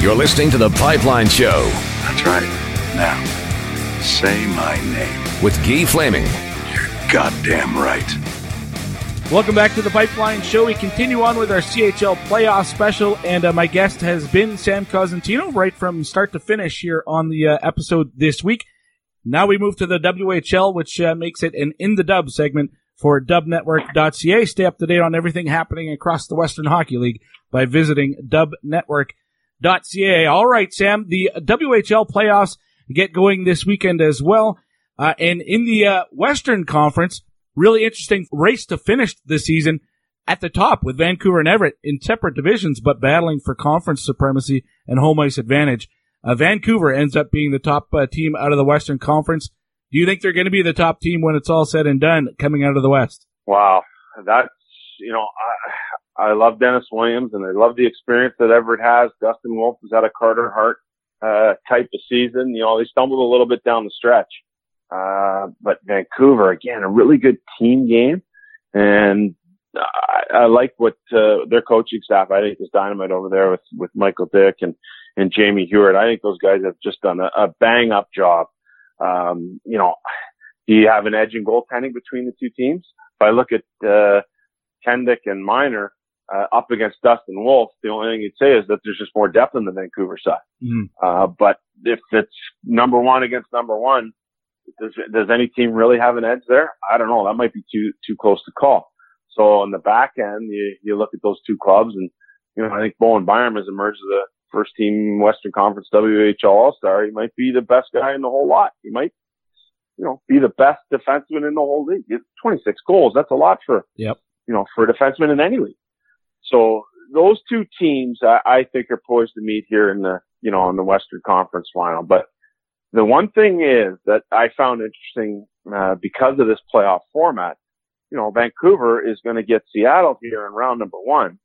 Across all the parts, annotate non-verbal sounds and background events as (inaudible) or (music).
You're listening to The Pipeline Show That's right. Now, say my name. with Guy Flaming. You're goddamn right. Welcome back to the Pipeline Show. We continue on with our CHL playoff special, and uh, my guest has been Sam Cosentino right from start to finish here on the uh, episode this week. Now we move to the WHL, which uh, makes it an In the Dub segment for dubnetwork.ca. Stay up to date on everything happening across the Western Hockey League by visiting dubnetwork.ca. All right, Sam, the WHL playoffs get going this weekend as well. Uh, and in the uh, Western Conference, really interesting race to finish this season at the top with Vancouver and Everett in separate divisions, but battling for conference supremacy and home ice advantage. Uh, Vancouver ends up being the top uh, team out of the Western Conference. Do you think they're going to be the top team when it's all said and done coming out of the West? Wow, that's you know I I love Dennis Williams and I love the experience that Everett has. Dustin Wolf has had a Carter Hart uh, type of season. You know they stumbled a little bit down the stretch, uh, but Vancouver again a really good team game, and I, I like what uh, their coaching staff. I think is dynamite over there with with Michael Dyck and and Jamie Heward. I think those guys have just done a, a bang up job. Um, you know, do you have an edge in goaltending between the two teams? If I look at uh, Tendeck and Miner uh, up against Dustin Wolf, the only thing you'd say is that there's just more depth on the Vancouver side. Mhm. Uh, but if it's number one against number one, does does any team really have an edge there? I don't know. That might be too too close to call. So on the back end, you you look at those two clubs, and you know I think Bowen Byram has emerged as a first team Western Conference WHL All Star. He might be the best guy in the whole lot. He might you know be the best defenseman in the whole league. It's 26 goals. That's a lot for Yep. you know for a defenseman in any league. So those two teams, I, I think, are poised to meet here in the you know in the Western Conference final. But the one thing is that I found interesting uh, because of this playoff format. You know, Vancouver is going to get Seattle here in round number one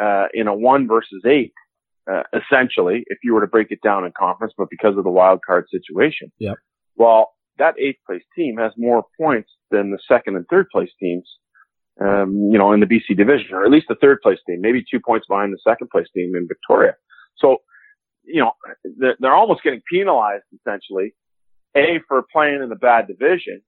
uh, in a one versus eight, uh, essentially, if you were to break it down in conference, but because of the wild card situation. Yep. Well, that eighth place team has more points than the second and third place teams um, you know, in the BC division, or at least the third place team, maybe two points behind the second place team in Victoria. So, you know, they're, they're almost getting penalized essentially, A, for playing in the bad division,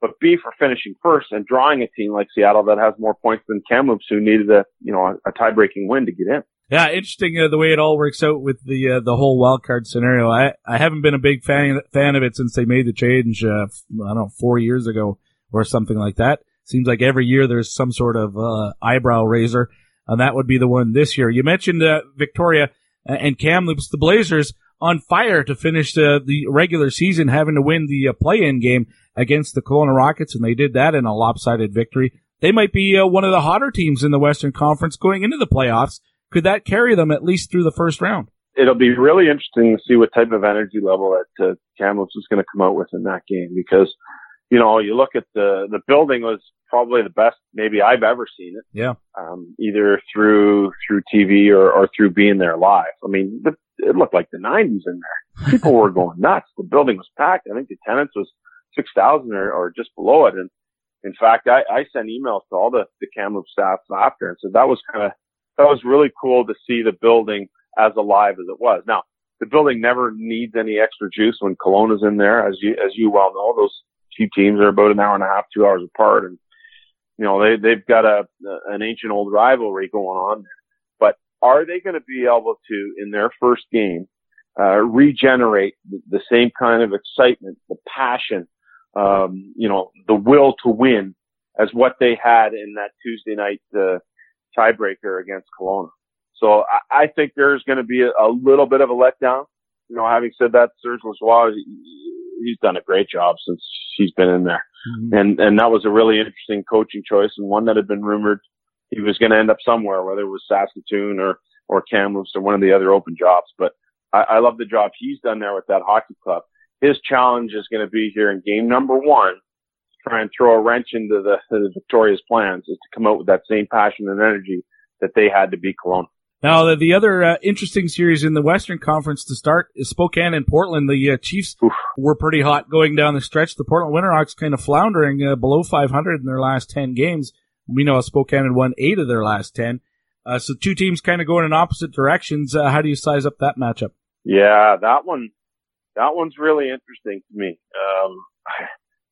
but B, for finishing first and drawing a team like Seattle that has more points than Kamloops who needed a, you know, a, a tie-breaking win to get in. Yeah, interesting uh, the way it all works out with the uh, the whole wild card scenario. I I haven't been a big fan fan of it since they made the change. Uh, I don't know four years ago or something like that. Seems like every year there's some sort of uh, eyebrow raiser, and that would be the one this year. You mentioned uh, Victoria and Kamloops, the Blazers on fire to finish uh, the regular season, having to win the uh, play-in game against the Kelowna Rockets, and they did that in a lopsided victory. They might be uh, one of the hotter teams in the Western Conference going into the playoffs. Could that carry them at least through the first round? It'll be really interesting to see what type of energy level that uh, Kamloops is going to come out with in that game because, you know, you look at the, the building was probably the best maybe I've ever seen it. Yeah. um, either through through TV or, or through being there live. I mean, the, it looked like the '90s in there. People were (laughs) going nuts. The building was packed. I think the attendance was six thousand or, or just below it. And in fact, I, I sent emails to all the the Kamloops staff after and said that was kind of that was really cool to see the building as alive as it was. Now, the building never needs any extra juice when Kelowna's in there, as you as you well know. Those two teams are about an hour and a half, two hours apart, and you know, they, they've got a, an ancient old rivalry going on. But are they going to be able to, in their first game, uh, regenerate the, the same kind of excitement, the passion, um, you know, the will to win as what they had in that Tuesday night, uh, tiebreaker against Kelowna. So I, I think there's going to be a, a little bit of a letdown. You know, having said that, Serge Lajoie, he's done a great job since he's been in there mm-hmm. and and that was a really interesting coaching choice and one that had been rumored he was going to end up somewhere, whether it was Saskatoon or or Kamloops or one of the other open jobs. But I, I love the job he's done there with that hockey club. His challenge is going to be here in game number one, try and throw a wrench into the, the Victoria's plans, is to come out with that same passion and energy that they had to beat Kelowna. Now, the, the other uh, interesting series in the Western Conference to start is Spokane and Portland. The uh, Chiefs Oof. were pretty hot going down the stretch. The Portland Winterhawks kind of floundering uh, below 500 in their last 10 games. We know Spokane had won eight of their last 10. Uh, so two teams kind of going in opposite directions. Uh, how do you size up that matchup? Yeah, that one, that one's really interesting to me. Um, (sighs)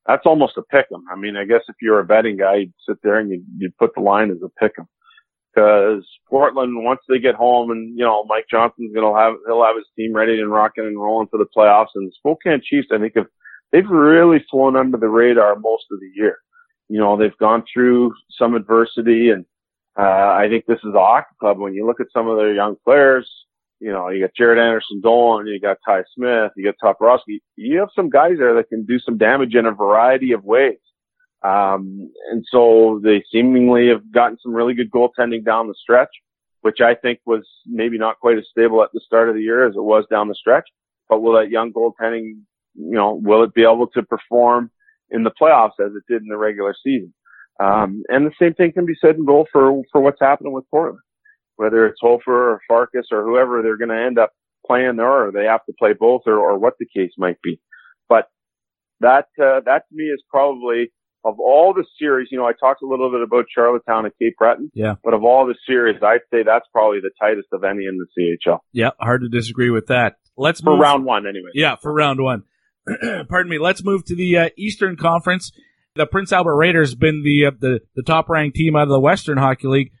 that's almost a pick 'em. I mean, I guess if you're a betting guy, you'd sit there and you'd, you'd put the line as a pick 'em. Cause Portland, once they get home and, you know, Mike Johnson's going to have, he'll have his team ready and rocking and rolling for the playoffs. And the Spokane Chiefs, I think have, they've really flown under the radar most of the year. You know, they've gone through some adversity and, uh, I think this is a hockey club. When you look at some of their young players, you know, you got Jaret Anderson-Dolan, you got Ty Smith, you got Toporowski. You have some guys there that can do some damage in a variety of ways. Um, and so they seemingly have gotten some really good goaltending down the stretch, which I think was maybe not quite as stable at the start of the year as it was down the stretch. But will that young goaltending, you know, will it be able to perform in the playoffs as it did in the regular season? Um, and the same thing can be said in goal for, for what's happening with Portland. Whether it's Hofer or Farkas or whoever they're going to end up playing there or they have to play both or, or what the case might be. But that, uh, that to me is probably of all the series, you know, I talked a little bit about Charlottetown and Cape Breton. Yeah. But of all the series, I'd say that's probably the tightest of any in the CHL. Yeah, hard to disagree with that. Let's For move. round one, anyway. Yeah, for round one. (clears throat) Pardon me. Let's move to the uh, Eastern Conference. The Prince Albert Raiders been the uh, the the top ranked team out of the Western Hockey League.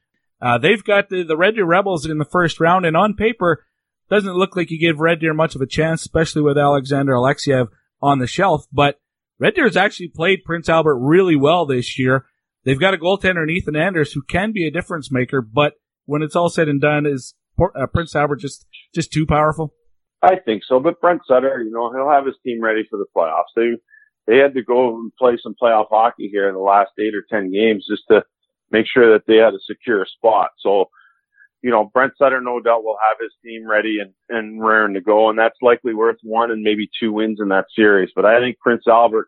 Uh, they've got the the Red Deer Rebels in the first round, and on paper, doesn't look like you give Red Deer much of a chance, especially with Alexander Alexeyev on the shelf. But Red Deer's actually played Prince Albert really well this year. They've got a goaltender in Ethan Anders who can be a difference maker, but when it's all said and done, is uh, Prince Albert just just too powerful? I think so. But Brent Sutter, you know, he'll have his team ready for the playoffs. They they had to go and play some playoff hockey here in the last eight or ten games just to make sure that they had a secure spot. So, you know, Brent Sutter no doubt will have his team ready and, and raring to go. And that's likely worth one and maybe two wins in that series. But I think Prince Albert,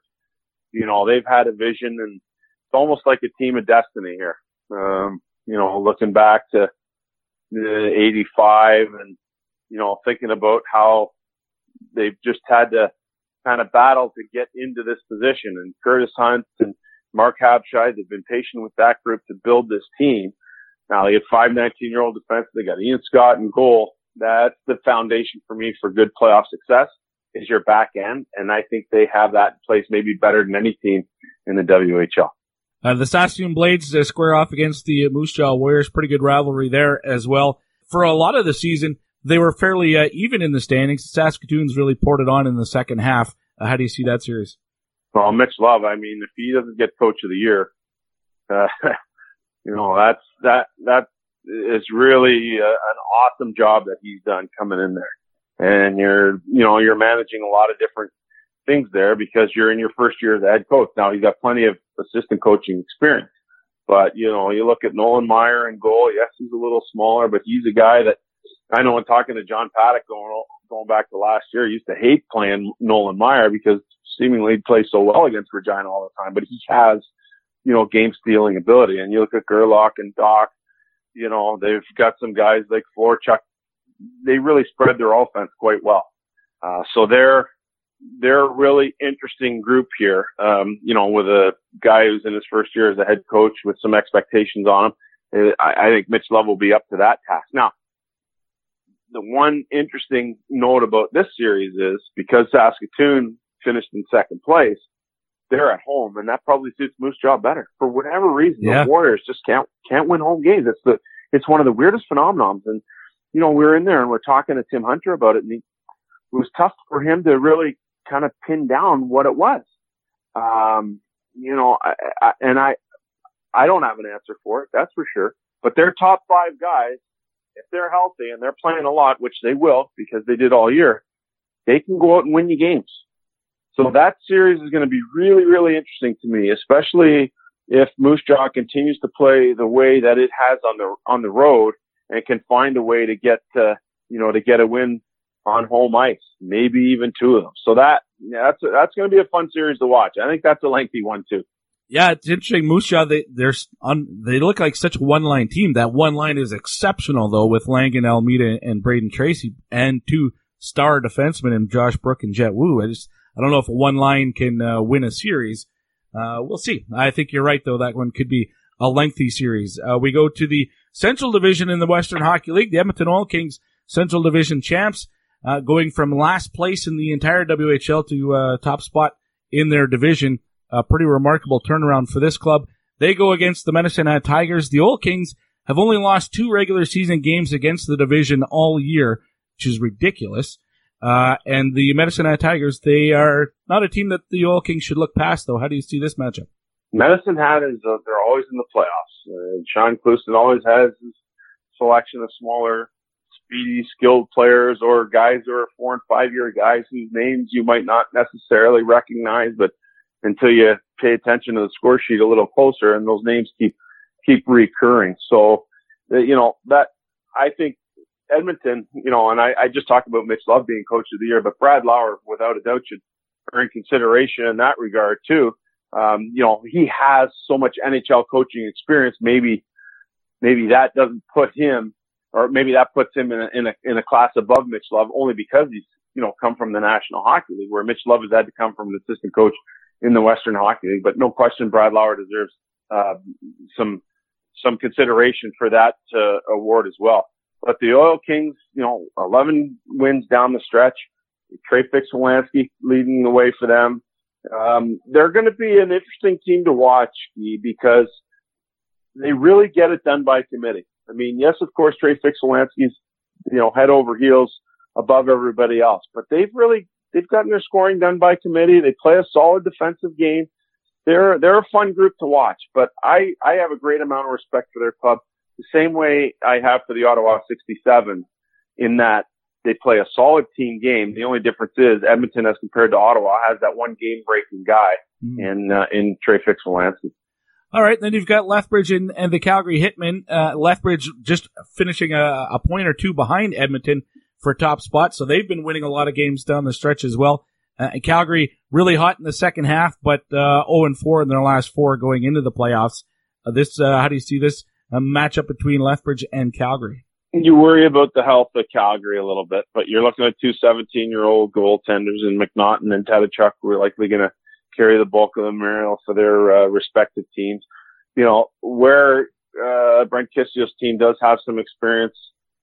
you know, they've had a vision and it's almost like a team of destiny here. Um, you know, looking back to the 85 and, you know, thinking about how they've just had to kind of battle to get into this position and Curtis Hunt and Marc Habscheid, they've been patient with that group to build this team. Now they had five 19 year old defense. They got Ian Scott and goal. That's the foundation for me for good playoff success is your back end. And I think they have that in place maybe better than any team in the WHL. Uh, the Saskatoon Blades uh, square off against the Moose Jaw Warriors. Pretty good rivalry there as well. For a lot of the season, they were fairly uh, even in the standings. Saskatoon's really poured it on in the second half. Uh, how do you see that series? Well, Mitch Love, I mean, if he doesn't get coach of the year, uh, (laughs) you know, that's, that, that is really uh, an awesome job that he's done coming in there. And you're, you know, you're managing a lot of different things there because you're in your first year as a head coach. Now he's got plenty of assistant coaching experience, but you know, you look at Nolan Maier in goal. Yes, he's a little smaller, but he's a guy that I know when talking to John Paddock going, going back to last year, he used to hate playing Nolan Maier because seemingly he plays so well against Regina all the time, but he has, you know, game stealing ability. And you look at Gerlach and Dach, you know, they've got some guys like Florchuk. They really spread their offense quite well. Uh, so they're, they're a really interesting group here. Um, you know, with a guy who's in his first year as a head coach with some expectations on him. I, I think Mitch Love will be up to that task. Now, the one interesting note about this series is because Saskatoon finished in second place, they're at home, and that probably suits Moose Jaw better for whatever reason. Yeah. The Warriors just can't can't win home games. It's the it's one of the weirdest phenomenons. And you know, we were in there and we're talking to Tim Hunter about it, and he, it was tough for him to really kind of pin down what it was. Um, you know, I, I, and I I don't have an answer for it, that's for sure. But their top five guys, if they're healthy and they're playing a lot, which they will because they did all year, they can go out and win you games. So that series is going to be really, really interesting to me, especially if Moose Jaw continues to play the way that it has on the on the road and can find a way to get uh, you know to get a win on home ice, maybe even two of them. So that yeah, that's that's going to be a fun series to watch. I think that's a lengthy one too. Yeah, it's interesting. Moose Jaw, they they're on. They look like such a one line team. That one line is exceptional though, with Langan, Almeida, and Brayden Tracey, and two star defensemen in Josh Brook and Jett Woo. I just I don't know if one line can uh, win a series. Uh, we'll see. I think you're right though. That one could be a lengthy series. Uh, we go to the Central Division in the Western Hockey League. The Edmonton Oil Kings Central Division champs, uh, going from last place in the entire WHL to uh, top spot in their division. A pretty remarkable turnaround for this club. They go against the Medicine Hat Tigers. The Oil Kings have only lost two regular season games against the division all year, which is ridiculous. Uh, and the Medicine Hat Tigers, they are not a team that the Oil Kings should look past, though. How do you see this matchup? Medicine Hat is, uh, they're always in the playoffs. Uh, Shaun Clouston always has his selection of smaller, speedy, skilled players or guys who are four and five year guys whose names you might not necessarily recognize, but until you pay attention to the score sheet a little closer and those names keep, keep recurring. So, uh, you know, that, I think Edmonton, you know, and I, I just talked about Mitch Love being coach of the year, but Brad Lauer, without a doubt, should earn consideration in that regard too. Um, you know, he has so much NHL coaching experience. Maybe, maybe that doesn't put him, or maybe that puts him in a, in a, in a class above Mitch Love only because he's, you know, come from the National Hockey League where Mitch Love has had to come from an assistant coach in the Western Hockey League. But no question, Brad Lauer deserves, uh, some, some consideration for that, uh, award as well. But the Oil Kings, you know, 11 wins down the stretch. Trey Fix-Wolansky leading the way for them. Um, they're going to be an interesting team to watch because they really get it done by committee. I mean, yes, of course, Trey Fix-Wolansky's, you know, head over heels above everybody else, but they've really, they've gotten their scoring done by committee. They play a solid defensive game. They're, they're a fun group to watch, but I, I have a great amount of respect for their club the same way I have for the Ottawa 67 in that they play a solid team game. The only difference is Edmonton as compared to Ottawa has that one game breaking guy mm. in, uh, in Trey Fix-Wolansky. All right, then you've got Lethbridge and, and the Calgary Hitmen. Uh, Lethbridge just finishing a, a point or two behind Edmonton for top spot, so they've been winning a lot of games down the stretch as well. Uh, Calgary really hot in the second half, but uh, 0 and 4 in their last four going into the playoffs. Uh, this, uh, how do you see this a matchup between Lethbridge and Calgary. You worry about the health of Calgary a little bit, but you're looking at two 17 year old goaltenders in McNaughton and Tetachuk who are likely going to carry the bulk of the material for their uh, respective teams. You know, where uh, Brent Kisio's team does have some experience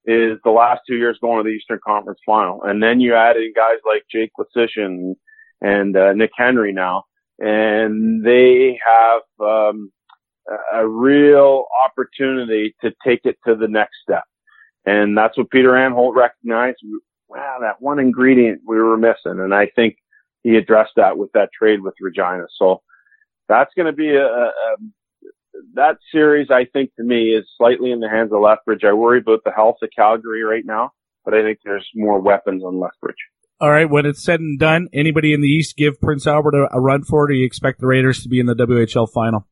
is the last two years going to the Eastern Conference Final. And then you add in guys like Jake Leschyshyn and uh, Nick Henry now, and they have um, a real opportunity to take it to the next step. And that's what Peter Anholt recognized. Wow, that one ingredient we were missing. And I think he addressed that with that trade with Regina. So that's going to be a, a, that series, I think to me is slightly in the hands of Lethbridge. I worry about the health of Calgary right now, but I think there's more weapons on Lethbridge. All right, when it's said and done, anybody in the East give Prince Albert a, a run for it, or you expect the Raiders to be in the WHL final?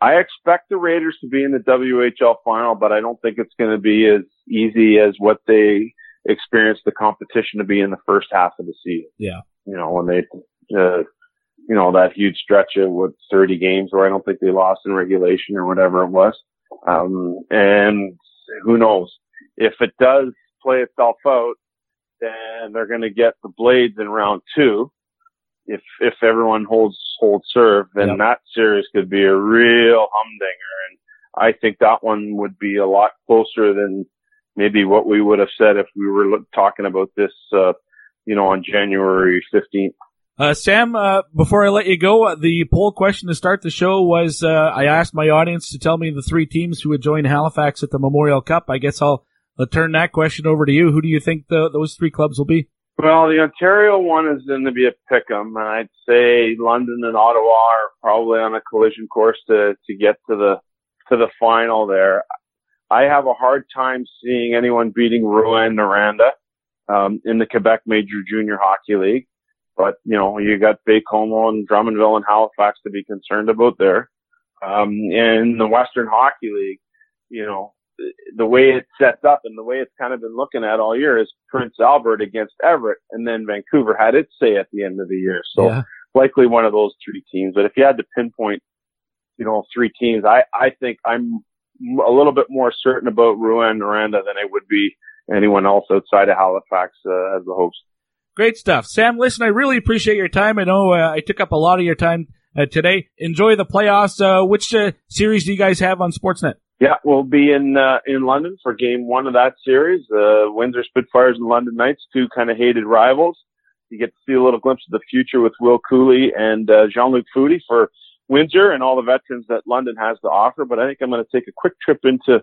I expect the Raiders to be in the WHL final, but I don't think it's going to be as easy as what they experienced the competition to be in the first half of the season. Yeah. You know, when they, uh, you know, that huge stretch of what 30 games where I don't think they lost in regulation or whatever it was. Um, and who knows if it does play itself out, then they're going to get the blades in round two if if everyone holds holds serve, then yep. that series could be a real humdinger. And I think that one would be a lot closer than maybe what we would have said if we were talking about this, uh, you know, on January fifteenth. Uh, Sam, uh, before I let you go, uh, the poll question to start the show was, uh, I asked my audience to tell me the three teams who would join Halifax at the Memorial Cup. I guess I'll, I'll turn that question over to you. Who do you think the, those three clubs will be? Well, the Ontario one is going to be a pick 'em, and I'd say London and Ottawa are probably on a collision course to to get to the to the final there. I have a hard time seeing anyone beating Rouyn-Noranda um, in the Quebec Major Junior Hockey League, but you know you got Baie-Comeau and Drummondville and Halifax to be concerned about there. Um, in the Western Hockey League, you know the way it's set up and the way it's kind of been looking at all year is Prince Albert against Everett, and then Vancouver had its say at the end of the year. So yeah. likely one of those three teams. But if you had to pinpoint, you know, three teams, I I think I'm a little bit more certain about Rouyn-Noranda than I would be anyone else outside of Halifax uh, as the host. Great stuff, Sam. Listen, I really appreciate your time. I know uh, I took up a lot of your time uh, today. Enjoy the playoffs. Uh, which uh, series do you guys have on Sportsnet? Yeah, we'll be in uh, in London for Game One of that series. Uh, Windsor Spitfires and London Knights, two kind of hated rivals. You get to see a little glimpse of the future with Will Cuylle and uh, Jean-Luc Foudy for Windsor and all the veterans that London has to offer. But I think I'm going to take a quick trip into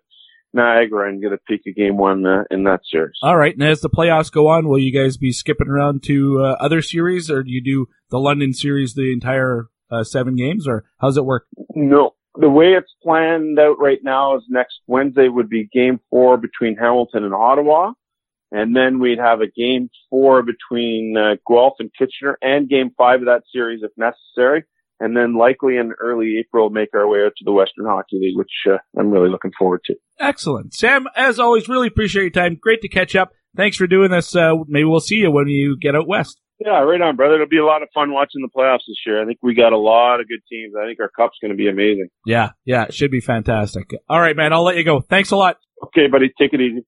Niagara and get a peek at Game One uh, in that series. All right, and as the playoffs go on, will you guys be skipping around to uh, other series, or do you do the London series the entire uh, seven games, or how's it work? No, the way it's planned out right now is next Wednesday would be game four between Hamilton and Ottawa. And then we'd have a game four between uh, Guelph and Kitchener and game five of that series if necessary. And then likely in early April, make our way out to the Western Hockey League, which uh, I'm really looking forward to. Excellent. Sam, as always, really appreciate your time. Great to catch up. Thanks for doing this. Uh, maybe we'll see you when you get out west. Yeah, right on, brother. It'll be a lot of fun watching the playoffs this year. I think we got a lot of good teams. I think our cup's going to be amazing. Yeah, yeah, it should be fantastic. All right, man. I'll let you go. Thanks a lot. Okay, buddy. Take it easy.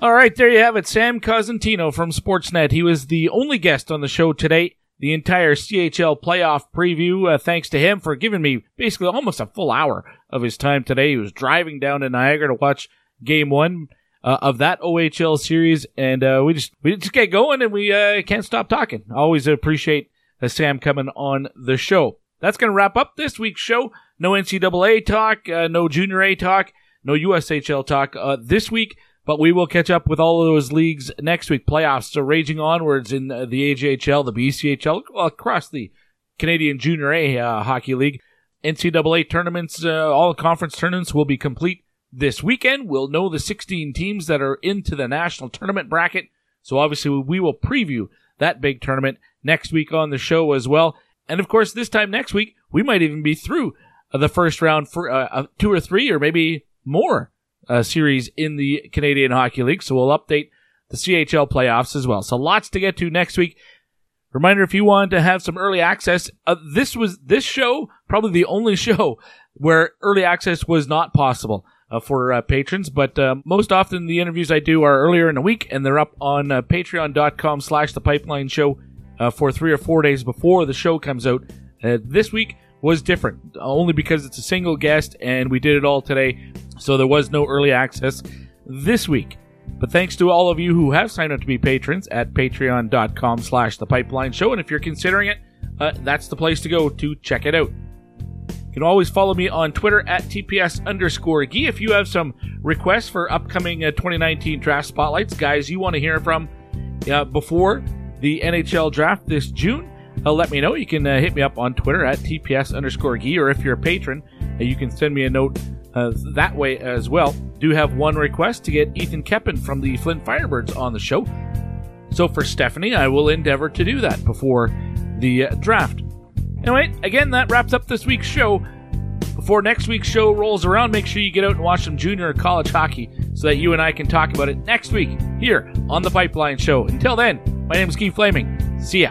All right, there you have it. Sam Cosentino from Sportsnet. He was the only guest on the show today. The entire CHL playoff preview. Uh, thanks to him for giving me basically almost a full hour of his time today. He was driving down to Niagara to watch game one uh, of that OHL series, and uh, we just we just get going, and we uh, can't stop talking. Always appreciate uh, Sam coming on the show. That's going to wrap up this week's show. No NCAA talk, uh, no Junior A talk, no USHL talk uh, this week, but we will catch up with all of those leagues next week. Playoffs are raging onwards in the AJHL, the BCHL, across the Canadian Junior A Hockey League. NCAA tournaments, all conference tournaments will be complete this weekend. We'll know the 16 teams that are into the national tournament bracket. So obviously we will preview that big tournament next week on the show as well. And of course, this time next week, we might even be through the first round for uh, two or three or maybe more uh, series in the Canadian Hockey League. So we'll update the CHL playoffs as well. So lots to get to next week. Reminder: if you want to have some early access, uh, this was this show probably the only (laughs) show where early access was not possible uh, for uh, patrons. But uh, most often the interviews I do are earlier in the week, and they're up on uh, patreon.com slash the pipeline show uh, for three or four days before the show comes out. Uh, this week was different, only because it's a single guest, and we did it all today, so there was no early access this week. But thanks to all of you who have signed up to be patrons at patreon.com slash the pipeline show, and if you're considering it, that's the place to go to check it out. You can always follow me on Twitter at TPS underscore Gee if you have some requests for upcoming uh, 2019 draft spotlights, guys you want to hear from uh, before the NHL draft this June. Uh, let me know. You can uh, hit me up on Twitter at TPS underscore Gee, or if you're a patron, uh, you can send me a note uh, that way as well. Do have one request to get Ethan Keppen from the Flint Firebirds on the show. So for Stephanie, I will endeavor to do that before the draft. Anyway, again, that wraps up this week's show. Before next week's show rolls around, make sure you get out and watch some junior college hockey so that you and I can talk about it next week here on the Pipeline Show. Until then, my name is Keith Flaming. See ya.